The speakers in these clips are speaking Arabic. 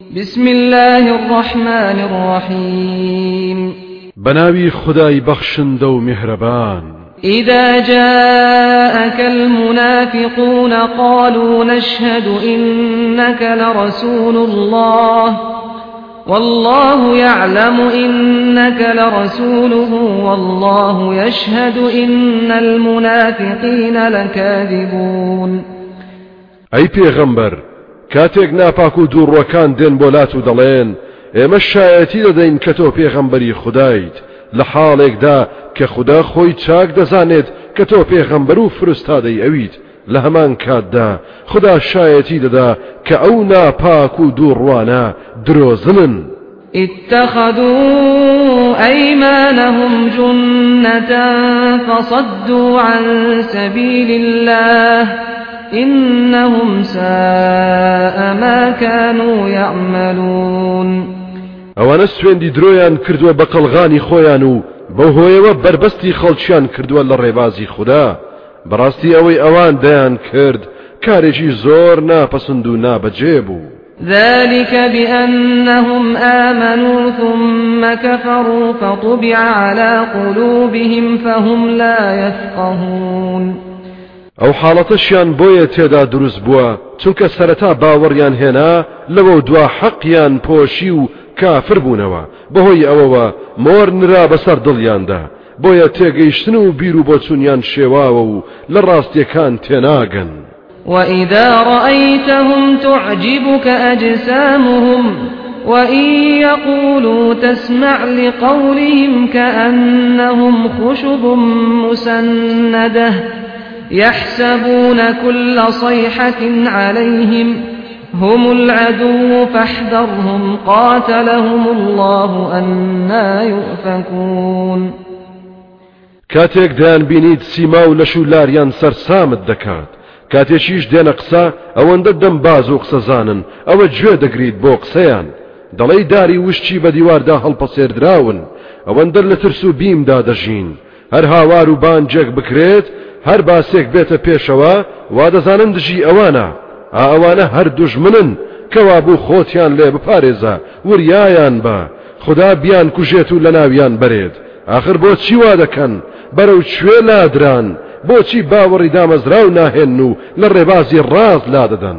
بسم الله الرحمن الرحيم. بناوي خداي بخشن دو مهربان. إذا جاءك المنافقون قالوا نشهد إنك لرسول الله. والله يعلم إنك لرسوله. والله يشهد إن المنافقين لكاذبون. أي پیغمبر کاتێک ناپاک و دووڕوەکان دێن بۆ لات و دەڵێن ئێمە شایەتی دەدەین کە تۆ پێغەمبەری خوددایت لە حاڵێکدا کە خوددا خۆی چاک دەزانێت کە تۆ پێغەمبەر و فرستادەی ئەویت. لە هەمان کاتدا خدا شایەتی دەدا کە ئەو ناپاک و دووڕوانە اتخذوا أيمانهم جنة فصدوا عن سبيل الله. إنهم ساء ما كانوا يعملون. ئەوانە سوێندی درۆیان کردووە بە قەلغانی خۆیان و بە هۆیەوە بربەستی خەڵکیان کردووە لە ڕێبازی خوددا. بەڕاستی ئەوەی ئەوان دەیان کرد کارێکی زۆر ناپەسند و نابەجێ بوو. ذلك بأنهم آمنوا ثم كفروا فطبع على قلوبهم فهم لا يفقهون. ئەو حاڵەتەشیان بۆیە تێدا دروست بووە چونکە سەرەتا باوەڕیان هێنا لەوە دوا حەقیان پۆشی و کافر بوونەوە. بەهۆی ئەوەوە مۆر نرا بەسەر دڵیاندا. بۆیە تێگەیشتن و بیر و بۆچونیان شێواوە و لە ڕاستیەکان تێناگەن. وإذا رأيتهم تعجبك أجسامهم وإن يقولوا تسمع لقولهم كأنهم خشب مسنده يحسبون كل صيحة عليهم هم العدو فاحذرهم قاتلهم الله أنا يؤفكون. کاتێک دەیان بینیت سیما و لەش و لاریان سەرسامت دەکات. کاتێکیش دێنە قسە ئەوەندە دەم باز و قسەزانن ئەوە گوێ دەگریت بۆ قسەیان. دەڵێی داری وشتی بە دیواردا هەڵپەسێردراون. ئەوەندە لە ترس و بیمدا دەژین هەر هاوار و بانگێک بکرێت هەر باسێک بێتە پێشەوە وا دەزانن دژی ئەوانە. ئەوانە هەر دوژمنن کەوا بوو خۆتیان لێ بپارێزە وریایان بە. خدا بیان کوژێت و لە ناویان بەرێت. آخر بۆ چی وا دەکەن؟ بەرەو کوێ لادران؟ بۆچی باوەڕی دامەزراو ناهێن و لە ڕێبازی ڕاست لا دەدەن؟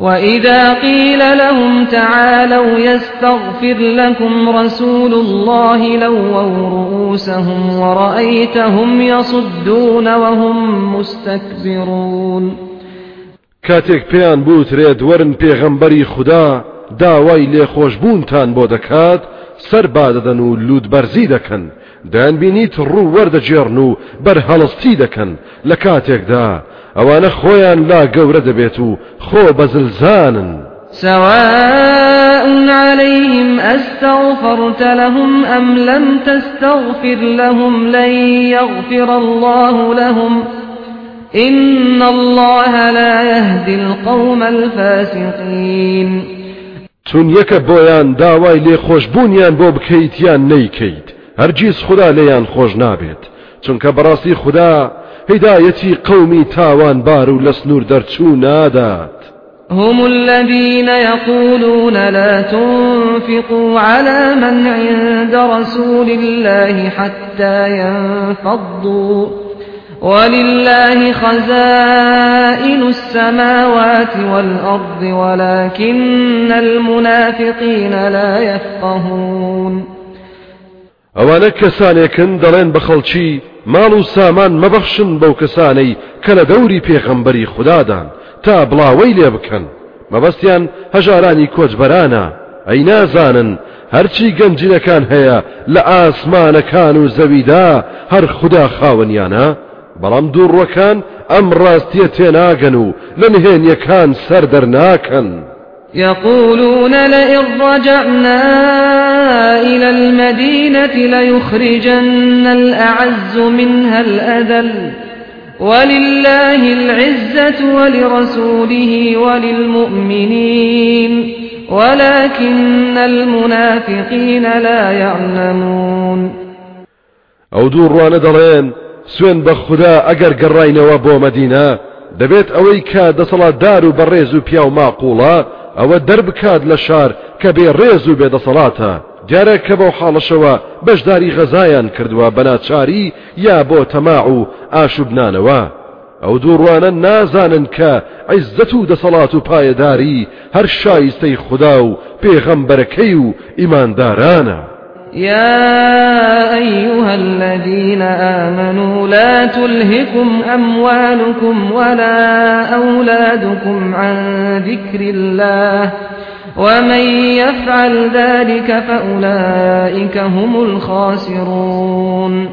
وإذا قيل لهم تعالوا يستغفر لكم رسول الله لووا رؤوسهم ورأيتهم يصدون وهم مستكبرون كاتێک پێیان بوترێت ورن پێغەمبەری خودا داوای لێخۆشببوونتان بۆ دەکات سەر بادەدەن و لووتبەرزی دەکەن. دەیان بینیت ڕوو وەردەجێڕن و بەرهەڵستی دەکەن لە کاتێکدا. ئەوانە خۆیان لا گەورە دەبێت و خۆ بەزلزانن سواء عليهم أستغفرت لهم أم لم تستغفر لهم لن يغفر الله لهم. إن الله لا يهدي القوم الفاسقين. چون یەکە بۆیان داوای لێ خۆشببوونیان بۆ بکەیت یان نەیکەیت هەرگیز خدا لێیان خۆش نابێت چونکە بەڕاستی خدا هدايتي قومي تاوان بارو لسنور درچو نادات. هم الذين يقولون لا تنفقوا على من عند رسول الله حتى ينفضوا. ولله خزائن السماوات والأرض ولكن المنافقين لا يفقهون. کەسانێکن دەڵێن بە خەڵکی ماڵ و سامان مەبەخشن بەو کەسانەی کە لە دەوری پێغەمبەری خوددادان تا بڵاوەی لێ بکەن. مەبەستیان هەژارانی کۆچبەرانە. ئەی نازانن هەرچی گەنجینەکان هەیە لە ئاسمانەکان و زەویدا هەر خوددا خاوەنیانە. بەڵام دووڕوەکان ئەم ڕاستیە تێناگەن و لە نهێنیەکان سەر دەرناکەن. يقولون لئن رجعنا إلى المدينة ليخرجن الأعز منها الأذل. ولله العزة ولرسوله وللمؤمنين. ولكن المنافقين لا يعلمون. أو دور وأنا دلين سوين بخدا أقر قرينوا بو مدينة. دەبێت ئەوەی کە دەسەڵات دار و بەڕێز و پیا و ماقوڵە ئەوە دەربکات لە شار کە دیارە کە بەو حاڵەشەوە بەشداری غەزایان کردووە بەناچاری یا بۆ تەماع و ئاشوبنانەوە ئەو دووڕوانە نازانن کە عیزەت و دەسەڵات و پایەداری هەر شایستەی خوددا و پێغەمبەرەکەی و ئیماندارانە. يا أيها الذين آمنوا لا تلهكم أموالكم ولا أولادكم عن ذكر الله ومن يفعل ذلك فأولئك هم الخاسرون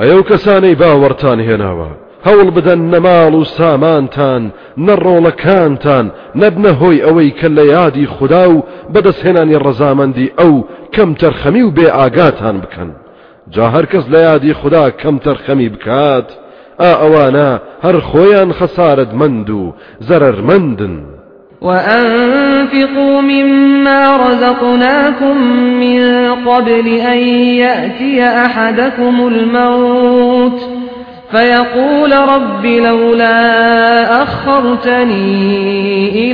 أيو كساني باورتان هناوا؟ هەوڵ بدەن نەماڵ و سامانتان نەڕۆڵەکانتان نەبنە هۆی ئەوەی کە لە یادی خوددا و بەدەستهێنانی ڕەزامەندی ئەو کەم تەرخەمی و بێ ئاگاتان بکەن جا هەر کەس لە یادی خوددا کەم تەرخەمی بکات ئا ئەوانە هەر خۆیان خەسارت. وأنفقوا مما رزقناكم من قبل أن يأتي أحدكم الموت فيقول رب لولا أخرتني إلى